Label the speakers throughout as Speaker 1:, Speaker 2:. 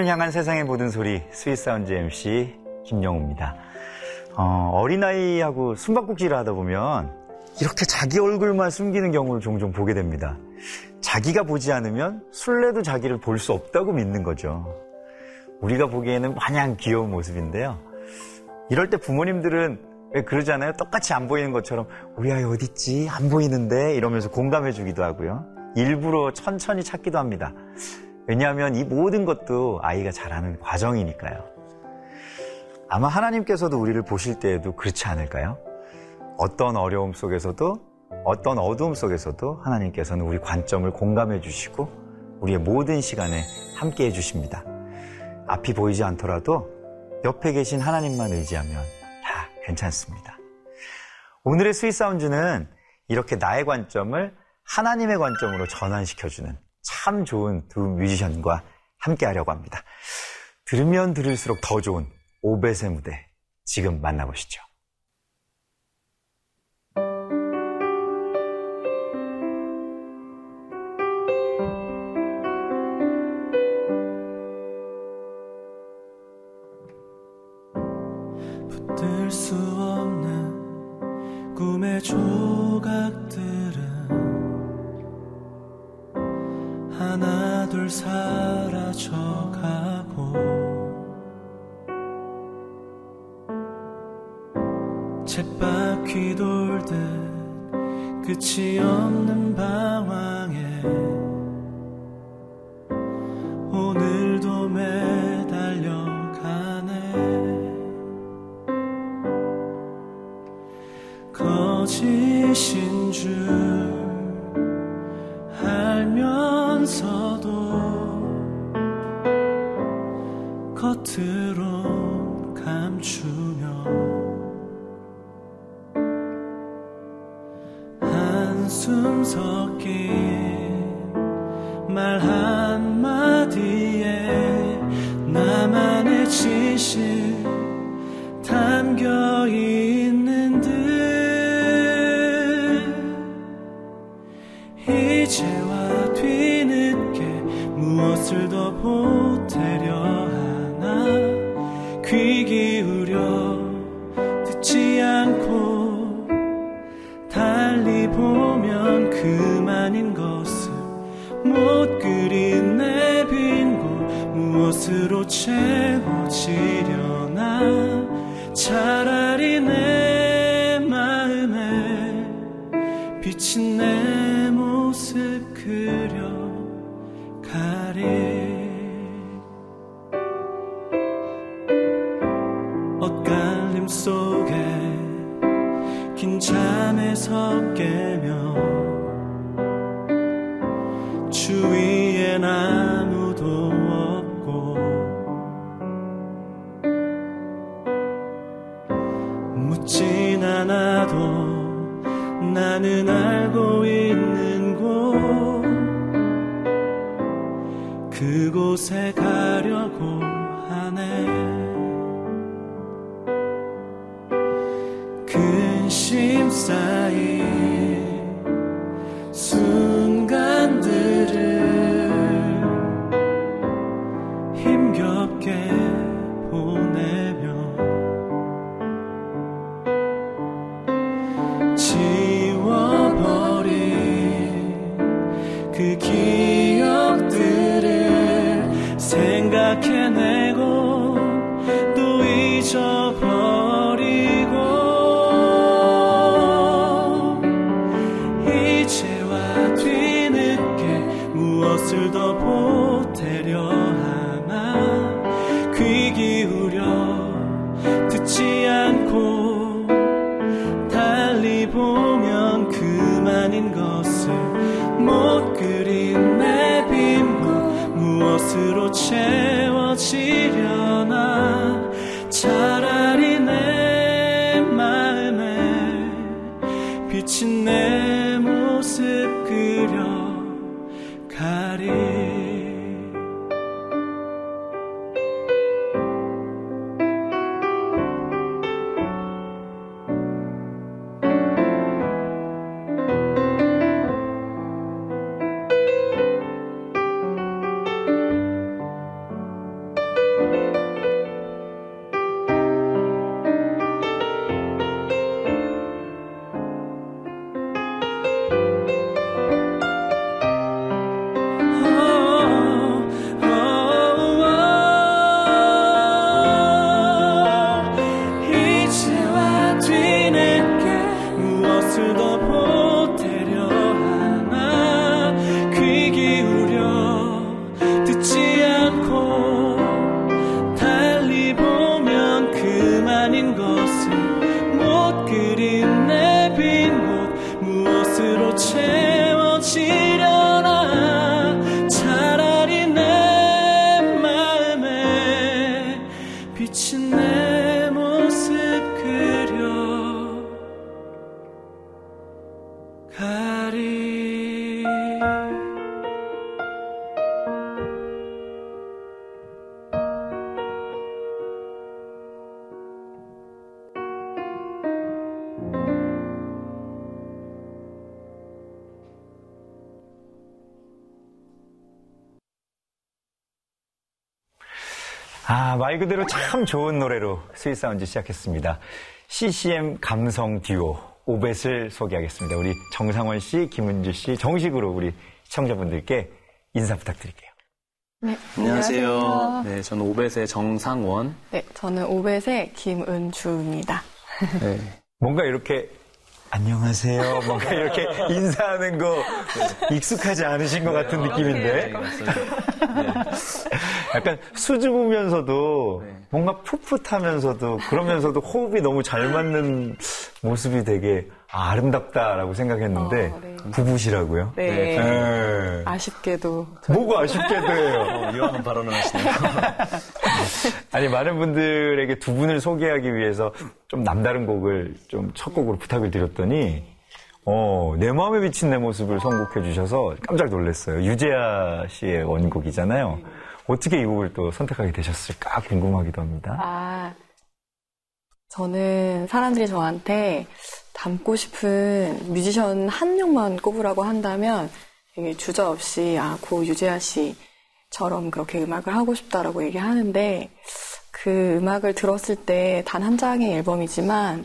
Speaker 1: 하나님을 향한 세상의 모든 소리 스윗사운드 MC 김영우입니다. 어린아이하고 숨바꼭질을 하다 보면 이렇게 자기 얼굴만 숨기는 경우를 종종 보게 됩니다. 자기가 보지 않으면 술래도 자기를 볼 수 없다고 믿는 거죠. 우리가 보기에는 마냥 귀여운 모습인데요. 이럴 때 부모님들은 왜 그러잖아요. 똑같이 안 보이는 것처럼 우리 아이 어딨지? 안 보이는데 이러면서 공감해 주기도 하고요. 일부러 천천히 찾기도 합니다. 왜냐하면 이 모든 것도 아이가 자라는 과정이니까요. 아마 하나님께서도 우리를 보실 때에도 그렇지 않을까요? 어떤 어려움 속에서도 어떤 어두움 속에서도 하나님께서는 우리 관점을 공감해 주시고 우리의 모든 시간에 함께 해 주십니다. 앞이 보이지 않더라도 옆에 계신 하나님만 의지하면 다 괜찮습니다. 오늘의 스윗 사운드는 이렇게 나의 관점을 하나님의 관점으로 전환시켜주는 참 좋은 두 뮤지션과 함께 하려고 합니다. 들으면 들을수록 더 좋은 오벳의 무대 지금 만나보시죠.
Speaker 2: 거짓인 잠에서 깨며 주위엔 아무도 없고 묻진 않아도 나는 알고 있는 곳 그곳에 가려고 보면 그만인 것을 못 그린 내 빈곳 무엇으로 채워지려
Speaker 1: 말 그대로 참 좋은 노래로 스윗 사운드 시작했습니다. CCM 감성 듀오 오벳을 소개하겠습니다. 우리 정상원 씨, 김은주 씨 정식으로 우리 시청자분들께 인사 부탁드릴게요.
Speaker 3: 네,
Speaker 4: 안녕하세요.
Speaker 3: 안녕하세요.
Speaker 4: 네, 저는 오벳의 정상원.
Speaker 3: 네, 저는 오벳의 김은주입니다.
Speaker 4: 네.
Speaker 1: 뭔가 이렇게 안녕하세요. 뭔가 이렇게 인사하는 거 익숙하지 않으신 것 같은 느낌인데. 약간 수줍으면서도
Speaker 4: 네.
Speaker 1: 뭔가 풋풋하면서도 그러면서도 호흡이 너무 잘 맞는 모습이 되게 아, 아름답다라고 생각했는데
Speaker 3: 어, 네.
Speaker 1: 부부시라고요?
Speaker 3: 네.
Speaker 1: 네.
Speaker 3: 아쉽게도.
Speaker 1: 뭐가 아쉽게도 해요.
Speaker 4: 어, 위험한 발언을 하시네요.
Speaker 1: 아니 많은 분들에게 두 분을 소개하기 위해서 좀 남다른 곡을 좀 첫 곡으로 부탁을 드렸더니 어, 내 마음에 비친 내 모습을 선곡해 주셔서 깜짝 놀랐어요. 유재하 씨의 원곡이잖아요. 어떻게 이 곡을 또 선택하게 되셨을까 궁금하기도 합니다.
Speaker 3: 아, 저는 사람들이 저한테 닮고 싶은 뮤지션 한 명만 꼽으라고 한다면 되게 주저 없이 아, 고 유재하 씨처럼 그렇게 음악을 하고 싶다라고 얘기하는데 그 음악을 들었을 때 단 한 장의 앨범이지만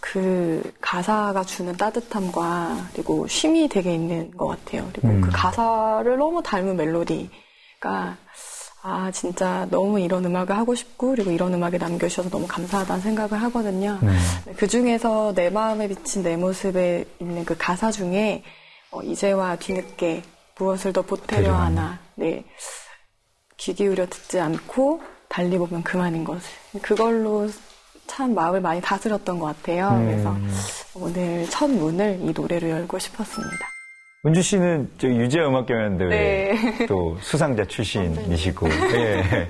Speaker 3: 그 가사가 주는 따뜻함과 그리고 쉼이 되게 있는 것 같아요. 그리고
Speaker 1: 음.
Speaker 3: 그 가사를 너무 닮은 멜로디가 아 진짜 너무 이런 음악을 하고 싶고 그리고 이런 음악에 남겨주셔서 너무 감사하다는 생각을 하거든요.
Speaker 1: 음.
Speaker 3: 그 중에서 내 마음에 비친 내 모습에 있는 그 가사 중에 어, 이제와 뒤늦게 무엇을 더 보태려
Speaker 1: 보태려
Speaker 3: 하나 네. 귀 기울여 듣지 않고 달리 보면 그만인 것을 그걸로 참 마음을 많이 다스렸던 것 같아요.
Speaker 1: 음.
Speaker 3: 그래서 오늘 첫 문을 이 노래로 열고 싶었습니다.
Speaker 1: 은주 씨는 저 유재하 음악경연대회
Speaker 3: 네.
Speaker 1: 또 수상자 출신이시고, 예.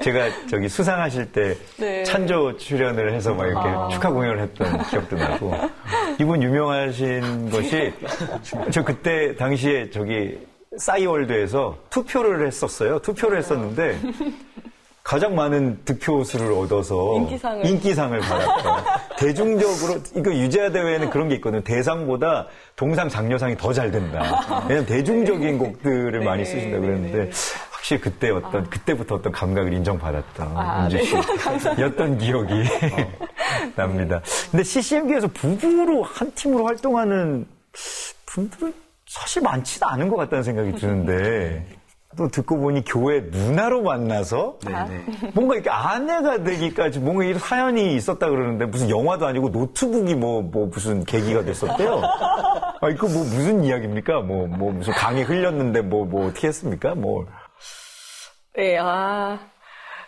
Speaker 1: 제가 저기 수상하실 때
Speaker 3: 네.
Speaker 1: 찬조 출연을 해서 막 이렇게
Speaker 3: 아.
Speaker 1: 축하 공연을 했던 기억도 나고, 이분 유명하신 것이 저 그때 당시에 저기 싸이월드에서 투표를 했었어요. 투표를 했었는데 가장 많은 득표 수를 얻어서
Speaker 3: 인기상을.
Speaker 1: 인기상을 받았던 대중적으로 이거 유재하 대회에는 그런 게 있거든요. 대상보다 동상 장려상이 더 잘 된다. 왜냐면 대중적인 곡들을
Speaker 3: 네,
Speaker 1: 많이 쓰신다 고 그랬는데
Speaker 3: 네, 네.
Speaker 1: 확실히 그때 어떤 그때부터 어떤 감각을 인정받았던
Speaker 3: 아,
Speaker 1: 은주
Speaker 3: 네.
Speaker 1: 씨였던 기억이 납니다. 근데 CCM계에서 부부로 한 팀으로 활동하는 분들은 사실 많지는 않은 것 같다는 생각이 드는데 또 듣고 보니 교회 누나로 만나서
Speaker 4: 네,
Speaker 3: 아.
Speaker 4: 네.
Speaker 1: 뭔가 이렇게 아내가 되기까지 뭔가 이런 사연이 있었다 그러는데 무슨 영화도 아니고 노트북이 뭐, 뭐 무슨 계기가 됐었대요. 아, 이거 뭐 무슨 이야기입니까? 뭐, 뭐 무슨 강에 흘렸는데 뭐, 뭐 어떻게 했습니까? 뭐.
Speaker 3: 네, 아,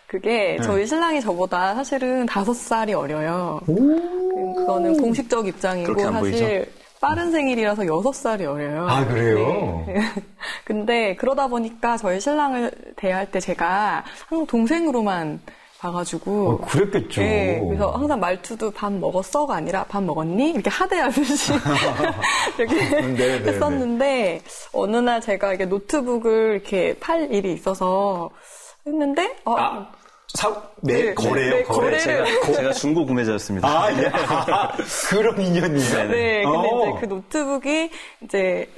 Speaker 3: 그게 저희 신랑이 저보다 사실은 다섯 살이 어려요. 그- 그거는 공식적 입장이고 사실 빠른 생일이라서 여섯 살이 어려요.
Speaker 1: 아, 그래요?
Speaker 3: 네. 근데 그러다 보니까 저희 신랑을 대할 때 제가 항상 동생으로만 봐가지고
Speaker 1: 어, 그랬겠죠.
Speaker 3: 네, 그래서 항상 말투도 밥 먹었어가 아니라 밥 먹었니? 이렇게 하대하듯이 이렇게
Speaker 1: 네, 네, 네.
Speaker 3: 했었는데 어느 날 제가 이게 노트북을 이렇게 팔 일이 있어서 했는데 어,
Speaker 1: 아, 사, 네,
Speaker 3: 네,
Speaker 1: 거래요,
Speaker 3: 네,
Speaker 1: 거래.
Speaker 3: 거래를-
Speaker 4: 제가, 제가 중고 구매자였습니다.
Speaker 1: 아, 예. 아, 그런 인연이에요.
Speaker 3: 네, 근데
Speaker 1: 어.
Speaker 3: 이제 그 노트북이 이제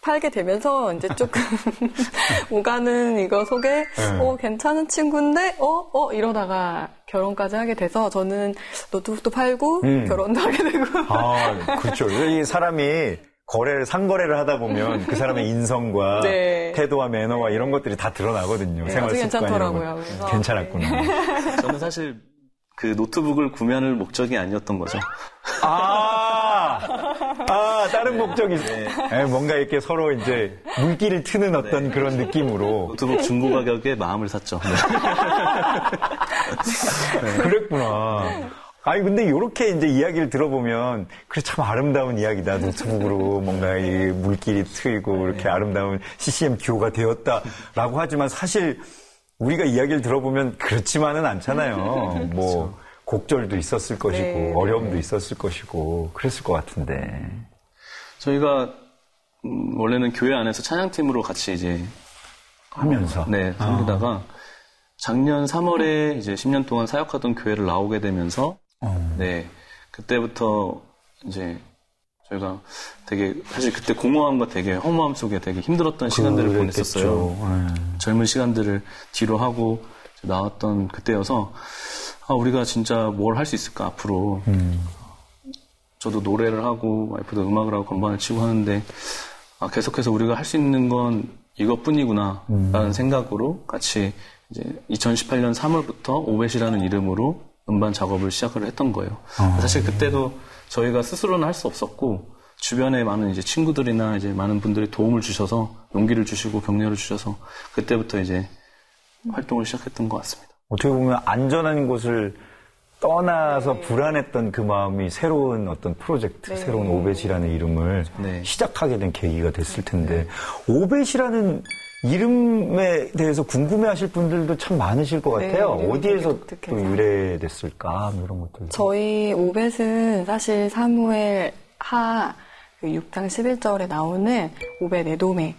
Speaker 3: 팔게 되면서 이제 조금 오가는 이거 속에
Speaker 1: 네.
Speaker 3: 어 괜찮은 친구인데 어어 이러다가 결혼까지 하게 돼서 저는 노트북도 팔고
Speaker 1: 음.
Speaker 3: 결혼도 하게 되고
Speaker 1: 아, 그렇죠. 이 사람이 거래를, 상거래를 하다 보면 그 사람의 인성과
Speaker 3: 네.
Speaker 1: 태도와 매너와 이런 것들이 다 드러나거든요.
Speaker 3: 네,
Speaker 1: 생활
Speaker 3: 아주
Speaker 1: 습관 이런
Speaker 3: 괜찮더라고요.
Speaker 1: 거.
Speaker 3: 그래서.
Speaker 1: 괜찮았구나.
Speaker 4: 저는 사실 그 노트북을 구매하는 목적이 아니었던 거죠.
Speaker 1: 아, 아, 다른 목적이. 예, 뭔가 이렇게 서로 이제 물꼬를 트는 어떤 그런 느낌으로.
Speaker 4: 노트북 중고 가격에 마음을 샀죠. 네.
Speaker 1: 그랬구나. 아니, 근데 이렇게 이제 이야기를 들어보면, 그래, 참 아름다운 이야기다. 노트북으로 뭔가 이 물길이 트이고, 이렇게 아름다운 CCM 듀오가 되었다라고 하지만 사실 우리가 이야기를 들어보면 그렇지만은 않잖아요. 뭐, 곡절도 있었을 것이고,
Speaker 3: 네.
Speaker 1: 어려움도 있었을 것이고, 그랬을 것 같은데.
Speaker 4: 저희가 음, 원래는 교회 안에서 찬양팀으로 같이 이제
Speaker 1: 하면서.
Speaker 4: 네, 섬기다가 작년 3월에 이제 10년 동안 사역하던 교회를 나오게 되면서
Speaker 1: 어.
Speaker 4: 네, 그때부터 이제 저희가 되게 사실 그때 공허함과 되게 허무함 속에 되게 힘들었던 시간들을. 보냈었어요.
Speaker 1: 예.
Speaker 4: 젊은 시간들을 뒤로 하고
Speaker 2: 나왔던 그때여서 아, 우리가 진짜 뭘 할 수 있을까 앞으로 저도 노래를 하고 와이프도 음악을 하고 건반을 치고 하는데 아, 계속해서 우리가 할 수 있는 건 이것뿐이구나 라는 생각으로 같이 이제 2018년 3월부터 오벳이라는 이름으로 음반 작업을 시작을 했던 거예요. 사실 그때도 저희가 스스로는 할 수 없었고 주변에 많은 이제 친구들이나 이제 많은 분들이 도움을 주셔서 용기를 주시고 격려를 주셔서 그때부터 이제 활동을 시작했던 것 같습니다.
Speaker 1: 어떻게 보면 안전한 곳을 떠나서 불안했던 그 마음이 새로운 어떤 프로젝트,
Speaker 3: 네.
Speaker 1: 새로운 오벳이라는 이름을
Speaker 2: 네.
Speaker 1: 시작하게 된 계기가 됐을 텐데, 오벳이라는 이름에 대해서 궁금해 하실 분들도 참 많으실 것
Speaker 3: 네,
Speaker 1: 같아요.
Speaker 3: 이름이
Speaker 1: 어디에서 또. 유래됐을까? 뭐 이런 것들.
Speaker 3: 저희 오벳은 사실 사무엘 하 6장 11절에 나오는 오벳 에돔의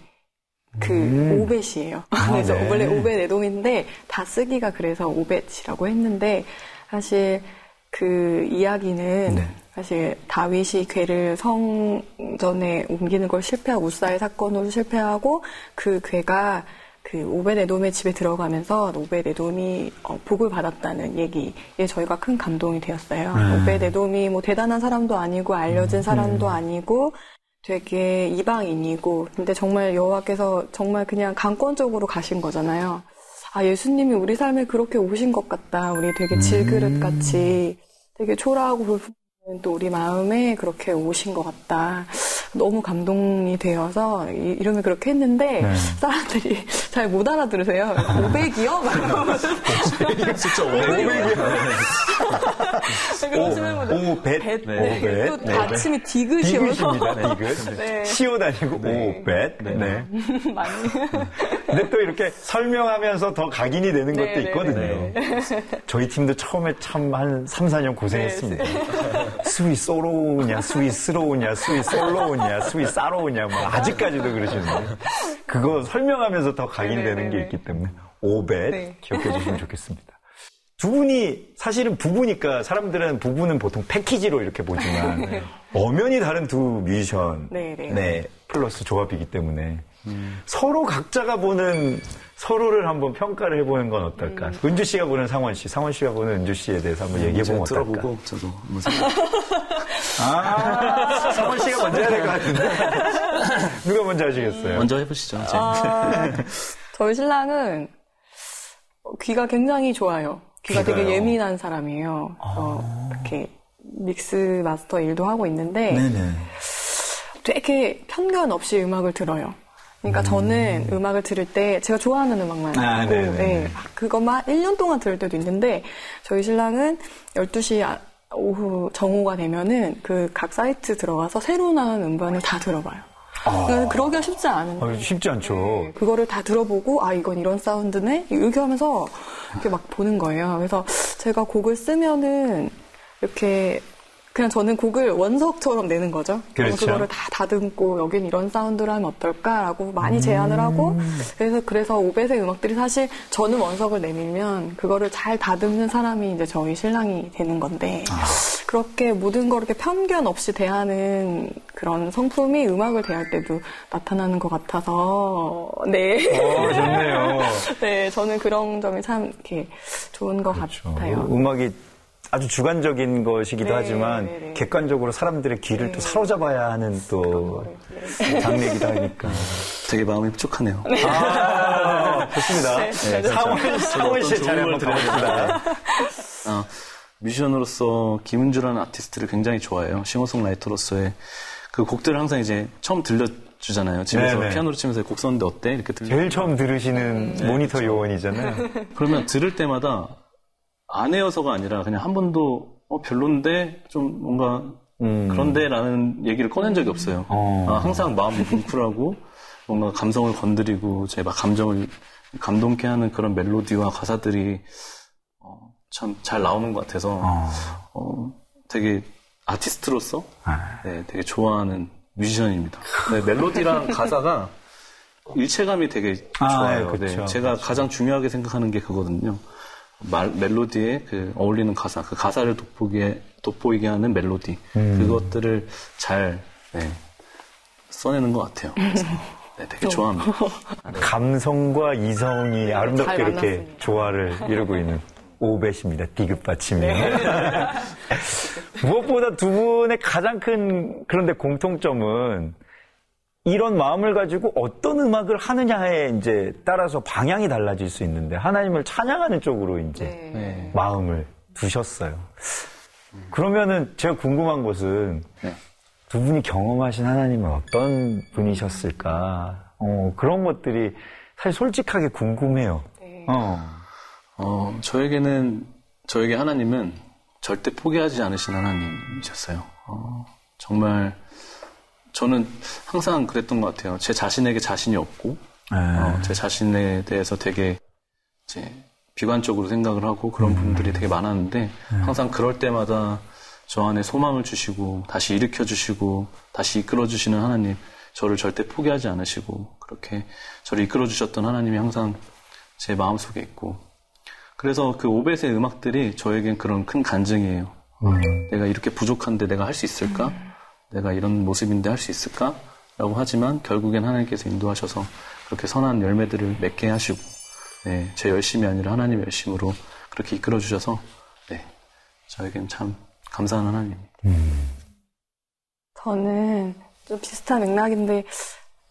Speaker 3: 그 오벳이에요. 그래서
Speaker 1: 네.
Speaker 3: 원래 오벳 에돔인데 다 쓰기가 그래서 오벳이라고 했는데 사실 그 이야기는
Speaker 1: 네.
Speaker 3: 사실 다윗이 괴를 성전에 옮기는 걸 실패하고 우사의 사건으로 실패하고 그 괴가 그 오베데돔의 집에 들어가면서 오베데돔이 어, 복을 받았다는 얘기에 저희가 큰 감동이 되었어요. 오베데돔이 뭐 대단한 사람도 아니고 알려진 사람도 아니고 되게 이방인이고 근데 정말 여호와께서 정말 그냥 강권적으로 가신 거잖아요. 아 예수님이 우리 삶에 그렇게 오신 것 같다. 우리 되게 질그릇 같이 되게 초라하고 불편한 또 우리 마음에 그렇게 오신 것 같다. 너무 감동이 되어서 이- 이름을 그렇게 했는데
Speaker 1: 네.
Speaker 3: 사람들이 잘 못 알아들으세요. 500이요? 막
Speaker 2: 진짜
Speaker 3: 그러시는 분들
Speaker 1: 오벳.
Speaker 3: 벳,
Speaker 1: 네.
Speaker 3: 네. 또
Speaker 1: 네.
Speaker 3: 아침이 디귿이어서
Speaker 1: 디귿입니다, 디귿.
Speaker 3: 네.
Speaker 1: 시옷 아니고 오벳. 네.
Speaker 3: 많이
Speaker 1: 근데 또 이렇게 설명하면서 더 각인이 되는
Speaker 3: 네,
Speaker 1: 것도
Speaker 3: 네,
Speaker 1: 있거든요. 저희 팀도 처음에 참 한 3, 4년 고생했습니다. 스위 쏘로우냐, 스위 스로우냐, 스위 솔로우냐, 스위 싸로우냐, 뭐 아직까지도 그러시는데 그거 설명하면서 더 각인되는
Speaker 3: 네, 네,
Speaker 1: 게
Speaker 3: 네.
Speaker 1: 있기 때문에 오벳
Speaker 3: 네.
Speaker 1: 기억해 주시면 좋겠습니다. 두 분이 사실은 부부니까 사람들은 부부는 보통 패키지로 이렇게 보지만 엄연히 다른 두 뮤지션
Speaker 3: 네, 네.
Speaker 1: 플러스 조합이기 때문에 서로 각자가 보는 서로를 한번 평가를 해보는 건 어떨까?
Speaker 3: 음.
Speaker 1: 은주 씨가 보는 상원 씨, 상원 씨가 보는 은주 씨에 대해서 한번 얘기해 보면
Speaker 2: 제가
Speaker 1: 어떨까?
Speaker 2: 들어보고 저도 한번 생각.
Speaker 1: 아, 상원 씨가 먼저 해야 될 것 같은데 누가 먼저 하시겠어요?
Speaker 2: 먼저 해보시죠.
Speaker 3: 아, 저희 신랑은 귀가 굉장히 좋아요. 귀가
Speaker 1: 귀가요?
Speaker 3: 되게 예민한 사람이에요. 어, 이렇게 믹스 마스터 일도 하고 있는데
Speaker 1: 네네.
Speaker 3: 되게 편견 없이 음악을 들어요. 그러니까 저는 음악을 들을 때 제가 좋아하는 음악만
Speaker 1: 아,
Speaker 3: 듣고
Speaker 1: 네네.
Speaker 3: 예, 그것만 1년 동안 들을 때도 있는데 저희 신랑은 12시 아- 오후 정오가 되면은 그 각 사이트 들어가서 새로 나온 음반을 다 들어봐요. 그러니까 그러기가 쉽지 않은데
Speaker 1: 아, 쉽지 않죠.
Speaker 3: 네, 그거를 다 들어보고 아 이건 이런 사운드네 이렇게 하면서 이렇게 막 보는 거예요. 그래서 제가 곡을 쓰면은 이렇게 그냥 저는 곡을 원석처럼 내는 거죠. 그래서
Speaker 1: 그렇죠.
Speaker 3: 그거를 다 다듬고 여긴 이런 사운드로 하면 어떨까라고 많이 제안을 하고 그래서 그래서 오벳의 음악들이 사실 저는 원석을 내밀면 그거를 잘 다듬는 사람이 이제 저희 신랑이 되는 건데 그렇게 모든 걸 이렇게 편견 없이 대하는 그런 성품이 음악을 대할 때도 나타나는 것 같아서 네.
Speaker 1: 어, 좋네요.
Speaker 3: 네, 저는 그런 점이 참 이렇게 좋은 것 같아요.
Speaker 1: 음악이 아주 주관적인 것이기도
Speaker 3: 네,
Speaker 1: 하지만
Speaker 3: 네, 네.
Speaker 1: 객관적으로 사람들의 귀를 또 사로잡아야 하는 또 장르이기도 하니까.
Speaker 2: 되게 마음이 흡족하네요.
Speaker 1: 아, 좋습니다.
Speaker 3: 네,
Speaker 1: 네,
Speaker 3: 네,
Speaker 1: 상원, 상원 씨의 차례 한번 가봅시다.
Speaker 2: 아, 뮤지션으로서 김은주라는 아티스트를 굉장히 좋아해요. 싱어송라이터로서의 그 곡들을 항상 이제 처음 들려 주잖아요. 집에서
Speaker 1: 네네.
Speaker 2: 피아노를 치면서 곡 썼는데 어때? 이렇게 들려.
Speaker 1: 제일 처음 들으시는 모니터 요원이잖아요.
Speaker 2: 그러면 들을 때마다 아내여서가 아니라 그냥 한 번도 어, 별론데 좀 뭔가
Speaker 1: 음.
Speaker 2: 그런데라는 얘기를 꺼낸 적이 없어요.
Speaker 1: 어.
Speaker 2: 아, 항상 마음이 뭉클하고 뭔가 감성을 건드리고 제 막 감정을 감동케 하는 그런 멜로디와 가사들이 참잘 나오는 것 같아서
Speaker 1: 어.
Speaker 2: 어, 되게 아티스트로서
Speaker 1: 아.
Speaker 2: 네, 되게 좋아하는 뮤지션입니다. 네, 멜로디랑 가사가 일체감이 되게
Speaker 1: 아,
Speaker 2: 좋아요. 네, 제가 가장 중요하게 생각하는 게 그거거든요. 말, 멜로디에 그 어울리는 가사, 그 가사를 돋보이게, 돋보이게 하는 멜로디.
Speaker 1: 음.
Speaker 2: 그것들을 잘, 네, 써내는 것 같아요. 그래서
Speaker 4: 네, 되게 좋아합니다.
Speaker 1: 감성과 이성이 아름답게
Speaker 3: 잘
Speaker 1: 이렇게. 조화를 이루고 있는 오벳입니다. 디귿 받침이. 무엇보다 두 분의 가장 큰 그런데 공통점은 이런 마음을 가지고 어떤 음악을 하느냐에 이제 따라서 방향이 달라질 수 있는데 하나님을 찬양하는 쪽으로 이제
Speaker 3: 네.
Speaker 4: 네.
Speaker 1: 마음을 두셨어요. 그러면은 제가 궁금한 것은
Speaker 4: 네.
Speaker 1: 두 분이 경험하신 하나님은 어떤 분이셨을까? 어, 그런 것들이 사실 솔직하게 궁금해요.
Speaker 3: 네.
Speaker 1: 어.
Speaker 4: 어, 저에게는, 저에게 하나님은 절대 포기하지 않으신 하나님이셨어요. 어, 정말, 저는 항상 그랬던 것 같아요. 제 자신에게 자신이 없고,
Speaker 1: 네.
Speaker 4: 어, 제 자신에 대해서 되게, 이제, 비관적으로 생각을 하고 그런 분들이 되게 많았는데, 항상 그럴 때마다 저 안에 소망을 주시고, 다시 일으켜 주시고, 다시 이끌어 주시는 하나님, 저를 절대 포기하지 않으시고, 그렇게 저를 이끌어 주셨던 하나님이 항상 제 마음 속에 있고, 그래서 그 오벳의 음악들이 저에겐 그런 큰 간증이에요. 내가 이렇게 부족한데 내가 할 수 있을까? 내가 이런 모습인데 할 수 있을까? 라고 하지만 결국엔 하나님께서 인도하셔서 그렇게 선한 열매들을 맺게 하시고, 네, 제 열심이 아니라 하나님의 열심으로 그렇게 이끌어 주셔서, 네, 저에겐 참 감사한 하나님입니다.
Speaker 3: 저는 좀 비슷한 맥락인데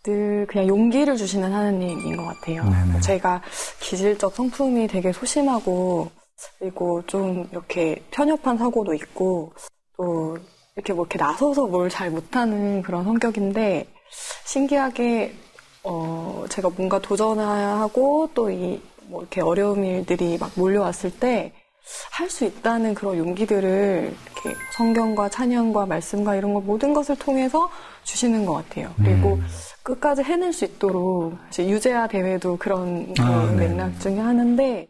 Speaker 3: 늘 그냥 용기를 주시는 하나님인 것 같아요. 제가 기질적 성품이 되게 소심하고 그리고 좀 이렇게 편협한 사고도 있고 또 이렇게 뭐 이렇게 나서서 뭘 잘 못하는 그런 성격인데 신기하게 어 제가 뭔가 도전하고 또 이 뭐 이렇게 어려운 일들이 막 몰려왔을 때 할 수 있다는 그런 용기들을 이렇게 성경과 찬양과 말씀과 이런 거 모든 것을 통해서 주시는 것 같아요. 그리고 끝까지 해낼 수 있도록 유재하 대회도 그런 그
Speaker 1: 아, 네.
Speaker 3: 맥락 중에 하는데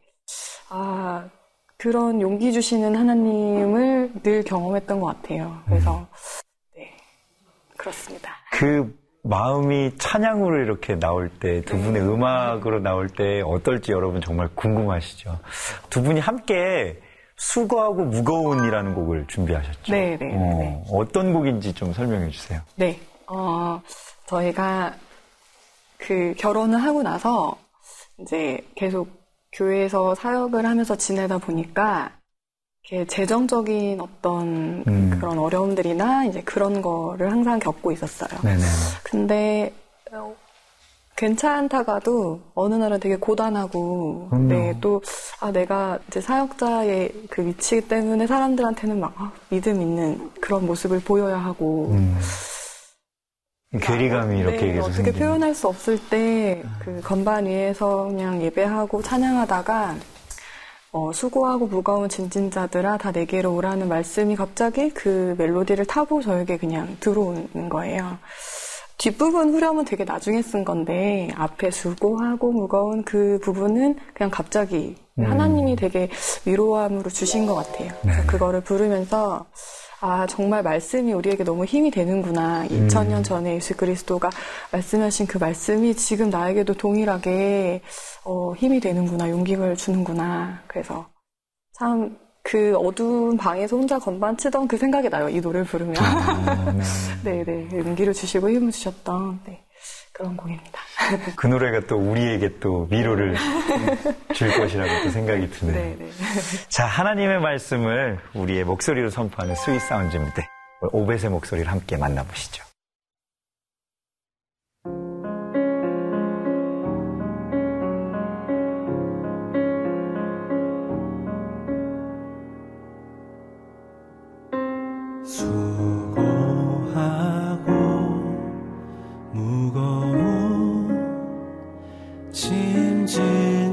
Speaker 3: 아 그런 용기 주시는 하나님을 늘 경험했던 것 같아요. 그래서 네 그렇습니다.
Speaker 1: 그 마음이 찬양으로 이렇게 나올 때, 두 분의 음악으로 나올 때 어떨지 여러분 정말 궁금하시죠? 두 분이 함께 수고하고 무거운이라는 곡을 준비하셨죠?
Speaker 3: 네, 네,
Speaker 1: 어,
Speaker 3: 네.
Speaker 1: 어떤 곡인지 좀 설명해 주세요.
Speaker 3: 네, 어, 저희가 그 결혼을 하고 나서 이제 계속 교회에서 사역을 하면서 지내다 보니까 이렇게 재정적인 어떤
Speaker 1: 음.
Speaker 3: 그런 어려움들이나 이제 그런 거를 항상 겪고 있었어요.
Speaker 1: 네네.
Speaker 3: 근데 어, 괜찮다가도 어느 날은 되게 고단하고. 네, 또 아, 내가 이제 사역자의 그 위치 때문에 사람들한테는 막 아, 믿음 있는 그런 모습을 보여야 하고
Speaker 1: 음. 괴리감이 이렇게
Speaker 3: 네, 어떻게
Speaker 1: 생기는.
Speaker 3: 표현할 수 없을 때 그 건반 위에서 그냥 예배하고 찬양하다가 어, 수고하고 무거운 진진자들아 다 내게로 오라는 말씀이 갑자기 그 멜로디를 타고 저에게 그냥 들어오는 거예요. 뒷부분 후렴은 되게 나중에 쓴 건데 앞에 수고하고 무거운 그 부분은 그냥 갑자기
Speaker 1: 음.
Speaker 3: 하나님이 되게 위로함으로 주신 것 같아요. 그래서
Speaker 1: 네.
Speaker 3: 그거를 부르면서 아 정말 말씀이 우리에게 너무 힘이 되는구나.
Speaker 1: 음.
Speaker 3: 2000년 전에 예수 그리스도가 말씀하신 그 말씀이 지금 나에게도 동일하게 어, 힘이 되는구나, 용기를 주는구나. 그래서 참 그 어두운 방에서 혼자 건반 치던 그 생각이 나요. 이 노래를 부르면.
Speaker 1: 아, 네.
Speaker 3: 네네. 용기를 주시고 힘을 주셨던 네, 그런 곡입니다.
Speaker 1: 그 노래가 또 우리에게 또 위로를 줄 것이라고 또 생각이 드네요.
Speaker 3: 네네.
Speaker 1: 자, 하나님의 말씀을 우리의 목소리로 선포하는 Sweet Sound입니다. 오벧의 목소리를 함께 만나보시죠.
Speaker 2: 수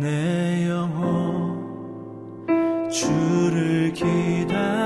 Speaker 2: 내게 비출 때내영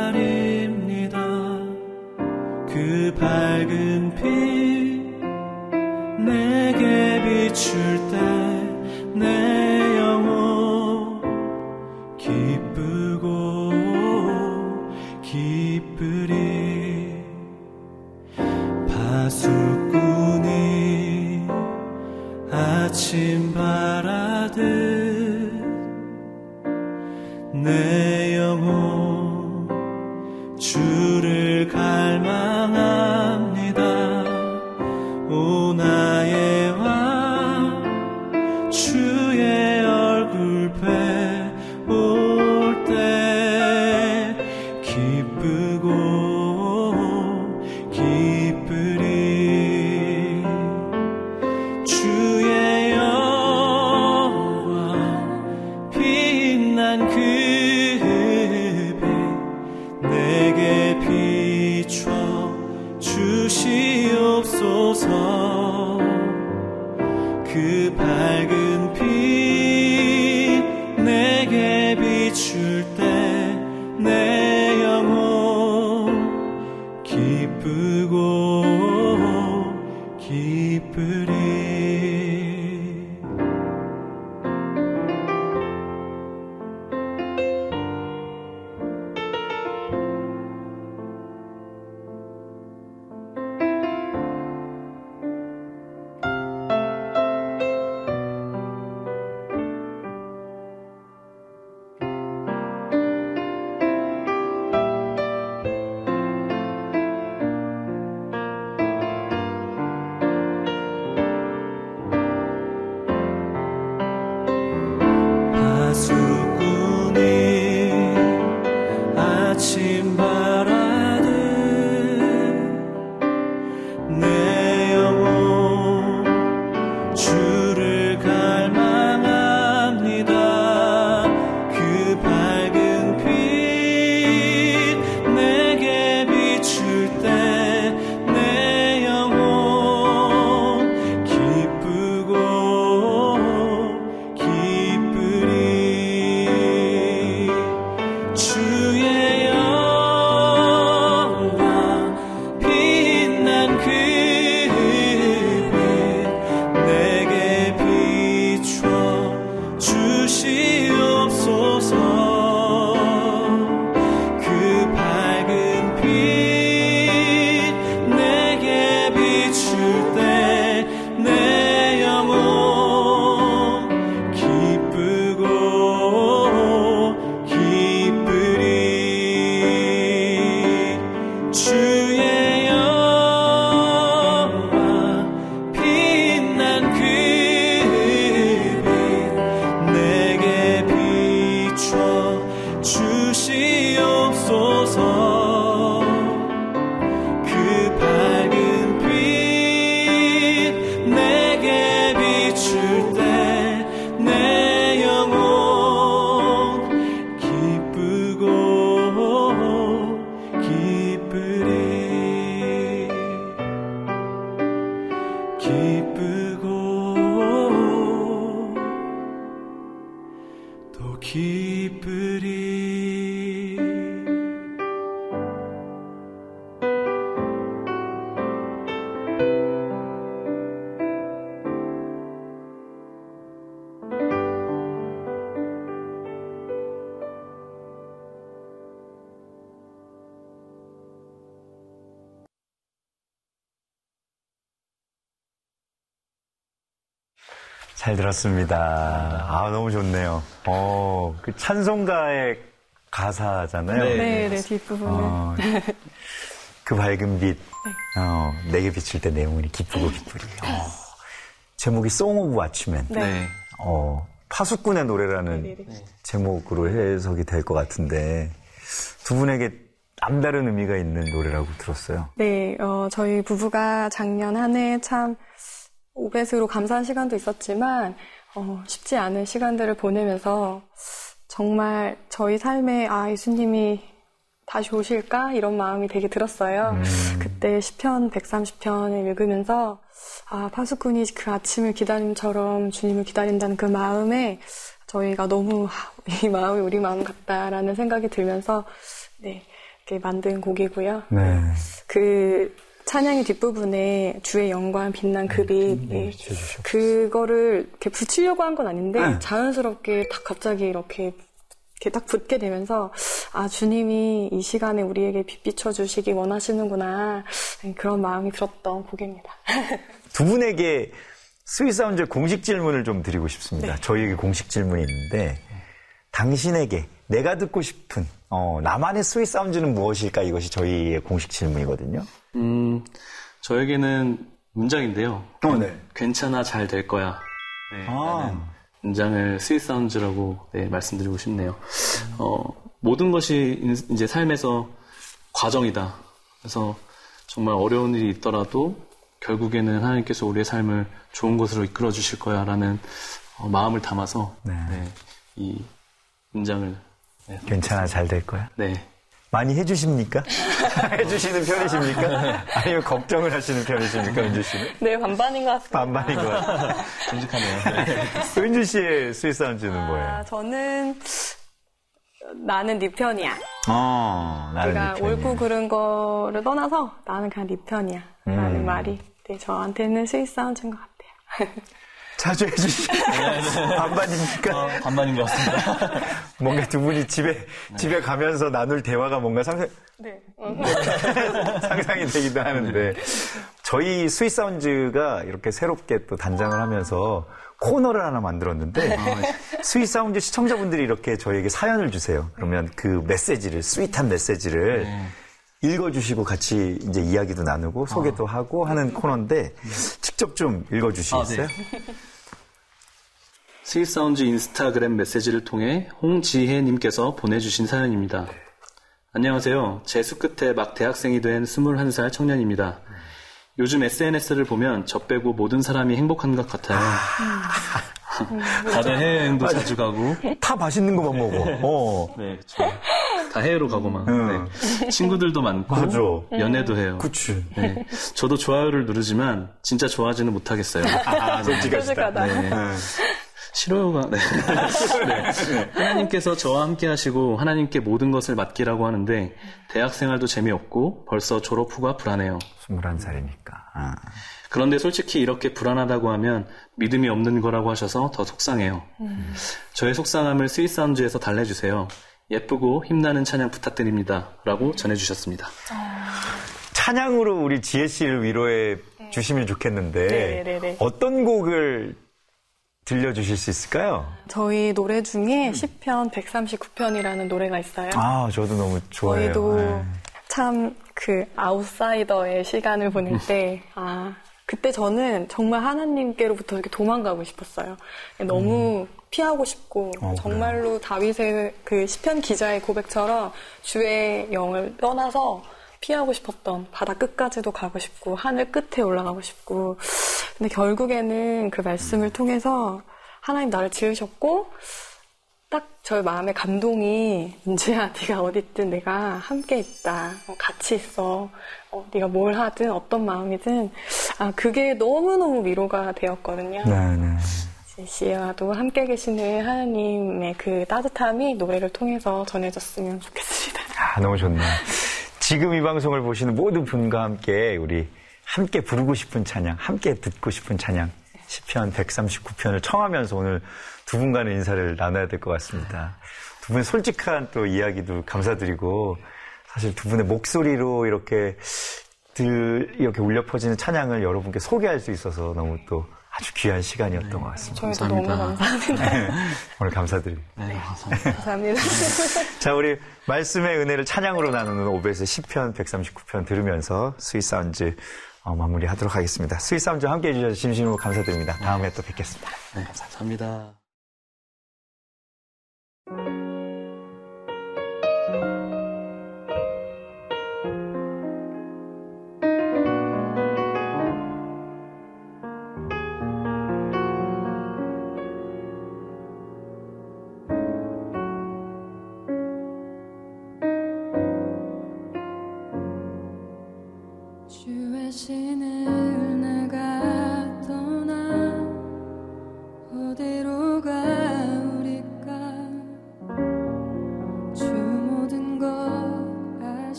Speaker 1: 잘 들었습니다. 아, 너무 좋네요. 어, 그 찬송가의 가사잖아요.
Speaker 2: 네.
Speaker 3: 네, 네, 뒷부분은.
Speaker 1: 어, 그 밝은 빛, 어, 내게 비칠 때 내 영혼이 기쁘고 기쁘리. 어, 제목이 Song of Watchmen.
Speaker 2: 네.
Speaker 1: 어, 파수꾼의 노래라는 제목으로 해석이 될 것 같은데 두 분에게 남다른 의미가 있는 노래라고 들었어요.
Speaker 3: 네, 어, 저희 부부가 작년 한 해 참 오벳으로 감사한 시간도 있었지만 어, 쉽지 않은 시간들을 보내면서 정말 저희 삶에 아 예수님이 다시 오실까 이런 마음이 되게 들었어요. 그때 시편 130편을 읽으면서 아 파수꾼이 그 아침을 기다림처럼 주님을 기다린다는 그 마음에 저희가 너무 아, 이 마음이 우리 마음 같다라는 생각이 들면서 네 이렇게 만든 곡이고요.
Speaker 1: 네.
Speaker 3: 그 찬양의 뒷부분에 주의 영광 빛난 그 빛,
Speaker 1: 네,
Speaker 3: 예.
Speaker 1: 지어주셨어요.
Speaker 3: 그거를 이렇게 붙이려고 한 건 아닌데
Speaker 1: 네.
Speaker 3: 자연스럽게 딱 갑자기 이렇게 이렇게 딱 붙게 되면서 아 주님이 이 시간에 우리에게 빛 비춰 주시기 원하시는구나 그런 마음이 들었던 곡입니다.
Speaker 1: 두 분에게 Sweet Sound 공식 질문을 좀 드리고 싶습니다. 저희에게 공식 질문이 있는데 당신에게 내가 듣고 싶은 어, 나만의 sweet sound는 무엇일까 이것이 저희의 공식 질문이거든요.
Speaker 2: 음, 저에게는 문장인데요.
Speaker 1: 어, 네.
Speaker 2: 괜찮아, 잘 될 거야. 네,
Speaker 1: 아.
Speaker 2: 문장을 sweet sound라고 네, 말씀드리고 싶네요. 어, 모든 것이 인- 이제 삶에서 과정이다. 그래서 정말 어려운 일이 있더라도 결국에는 하나님께서 우리의 삶을 좋은 곳으로 이끌어 주실 거야라는 어, 마음을 담아서
Speaker 1: 네.
Speaker 2: 네, 이 문장을 네,
Speaker 1: 괜찮아 잘 될 거야.
Speaker 2: 네.
Speaker 1: 많이 해주십니까? 해주시는 편이십니까? 아니면 걱정을 하시는 편이십니까, 은주 씨는?
Speaker 3: 네 반반인 것 같습니다.
Speaker 1: 반반인 것 같아요.
Speaker 2: 정직하네요.
Speaker 1: 은주 씨의 sweet sound는
Speaker 3: 아,
Speaker 1: 뭐예요?
Speaker 3: 저는 나는 네 편이야.
Speaker 1: 어, 나는
Speaker 3: 내가
Speaker 1: 네 편이야.
Speaker 3: 옳고 그른 거를 떠나서 나는 그냥 네 편이야. 라는
Speaker 1: 음.
Speaker 3: 말이 네, 저한테는 sweet sound인 것 같아요.
Speaker 1: 자주 해주시죠. 반반입니까?
Speaker 2: 어, 반반인 것 같습니다.
Speaker 1: 뭔가 두 분이 집에, 집에 가면서 나눌 대화가 뭔가 상상,
Speaker 3: 네.
Speaker 1: 상상이 되기도 하는데 저희 스윗 사운즈가 이렇게 새롭게 또 단장을 하면서 코너를 하나 만들었는데 Sweet Sounds 시청자분들이 이렇게 저희에게 사연을 주세요. 그러면 그 메시지를 sweet한 메시지를 읽어주시고 같이 이제 이야기도 나누고 소개도 하고 하는 코너인데 직접 좀 읽어주시겠어요?
Speaker 2: 아, 네. Sweet Sounds 인스타그램 메시지를 통해 홍지혜님께서 보내주신 사연입니다. 안녕하세요. 재수 끝에 막 대학생이 된 21살 청년입니다. 요즘 SNS를 보면 저 빼고 모든 사람이 행복한 것 같아요. 다들 해외여행도 자주 가고,
Speaker 1: 다 맛있는 것만 먹어. 어.
Speaker 2: 네, 그쵸. 다 해외로 가고만.
Speaker 1: 응.
Speaker 2: 네. 친구들도 많고,
Speaker 1: 맞아.
Speaker 2: 연애도 해요.
Speaker 1: 그치.
Speaker 2: 네. 저도 좋아요를 누르지만 진짜 좋아하지는 못하겠어요.
Speaker 1: 아,
Speaker 3: 솔직하다.
Speaker 2: 네.
Speaker 1: 응.
Speaker 2: 싫어요가 네. 네. 하나님께서 저와 함께 하시고 하나님께 모든 것을 맡기라고 하는데 대학 생활도 재미없고 벌써 졸업 후가 불안해요.
Speaker 1: 21살이니까. 아.
Speaker 2: 그런데 솔직히 이렇게 불안하다고 하면 믿음이 없는 거라고 하셔서 더 속상해요. 저의 속상함을 스윗사운즈에서 달래주세요. 예쁘고 힘나는 찬양 부탁드립니다. 라고 전해주셨습니다.
Speaker 1: 찬양으로 우리 지혜 씨를 위로해 주시면 좋겠는데
Speaker 3: 네네네.
Speaker 1: 어떤 곡을 들려주실 수 있을까요?
Speaker 3: 저희 노래 중에 시편 139편이라는 노래가 있어요.
Speaker 1: 아, 저도 너무 좋아해요.
Speaker 3: 저희도
Speaker 1: 네.
Speaker 3: 참그 아웃사이더의 시간을 보낼 때, 아, 그때 저는 정말 하나님께로부터 이렇게 도망가고 싶었어요. 너무 피하고 싶고,
Speaker 1: 음. 어,
Speaker 3: 정말로 다윗의 그 시편 기자의 고백처럼 주의 영을 떠나서 피하고 싶었던 바다 끝까지도 가고 싶고, 하늘 끝에 올라가고 싶고, 근데 결국에는 그 말씀을 통해서 하나님 나를 지으셨고, 딱 저의 마음의 감동이 은주야. 네가 어딨든 내가 함께 있다. 어, 같이 있어. 어, 네가 뭘 하든 어떤 마음이든. 아 그게 너무너무 위로가 되었거든요.
Speaker 1: 네, 네.
Speaker 3: 씨와도 함께 계시는 하나님의 그 따뜻함이 노래를 통해서 전해졌으면 좋겠습니다.
Speaker 1: 아, 너무 좋네요. 지금 이 방송을 보시는 모든 분과 함께 우리 함께 부르고 싶은 찬양, 함께 듣고 싶은 찬양, 시편 139편을 청하면서 오늘 두 분과는 인사를 나눠야 될 것 같습니다. 두 분의 솔직한 또 이야기도 감사드리고 사실 두 분의 목소리로 이렇게 들 이렇게 울려 퍼지는 찬양을 여러분께 소개할 수 있어서 너무 또 아주 귀한 시간이었던 것 같습니다.
Speaker 3: 저희도 너무
Speaker 2: 감사합니다.
Speaker 3: 감사합니다
Speaker 1: 오늘 감사드립니다.
Speaker 2: 네, 감사합니다.
Speaker 3: 감사합니다
Speaker 1: 자, 우리 말씀의 은혜를 찬양으로 나누는 오벧의 시편 139편 들으면서 Sweet Sounds 어, 마무리하도록 하겠습니다. 스윗사운즈와 함께 해 주셔서 진심으로 감사드립니다. 다음에 또 뵙겠습니다.
Speaker 2: 네, 감사합니다.
Speaker 5: 주의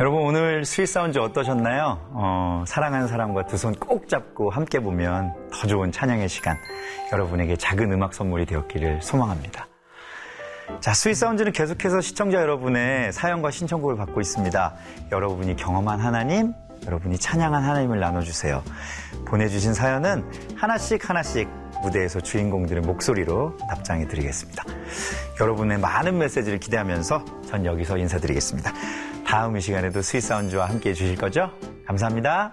Speaker 1: 여러분 오늘 Sweet Sound 어떠셨나요? 어, 사랑하는 사람과 두 손 꼭 잡고 함께 보면 더 좋은 찬양의 시간 여러분에게 작은 음악 선물이 되었기를 소망합니다. 자, Sweet Sound는 계속해서 시청자 여러분의 사연과 신청곡을 받고 있습니다. 여러분이 경험한 하나님, 여러분이 찬양한 하나님을 나눠주세요. 보내주신 사연은 하나씩 하나씩 무대에서 주인공들의 목소리로 답장해 드리겠습니다. 여러분의 많은 메시지를 기대하면서 전 여기서 인사드리겠습니다. 다음 이 시간에도 스윗 사운드와 함께 해주실 거죠? 감사합니다.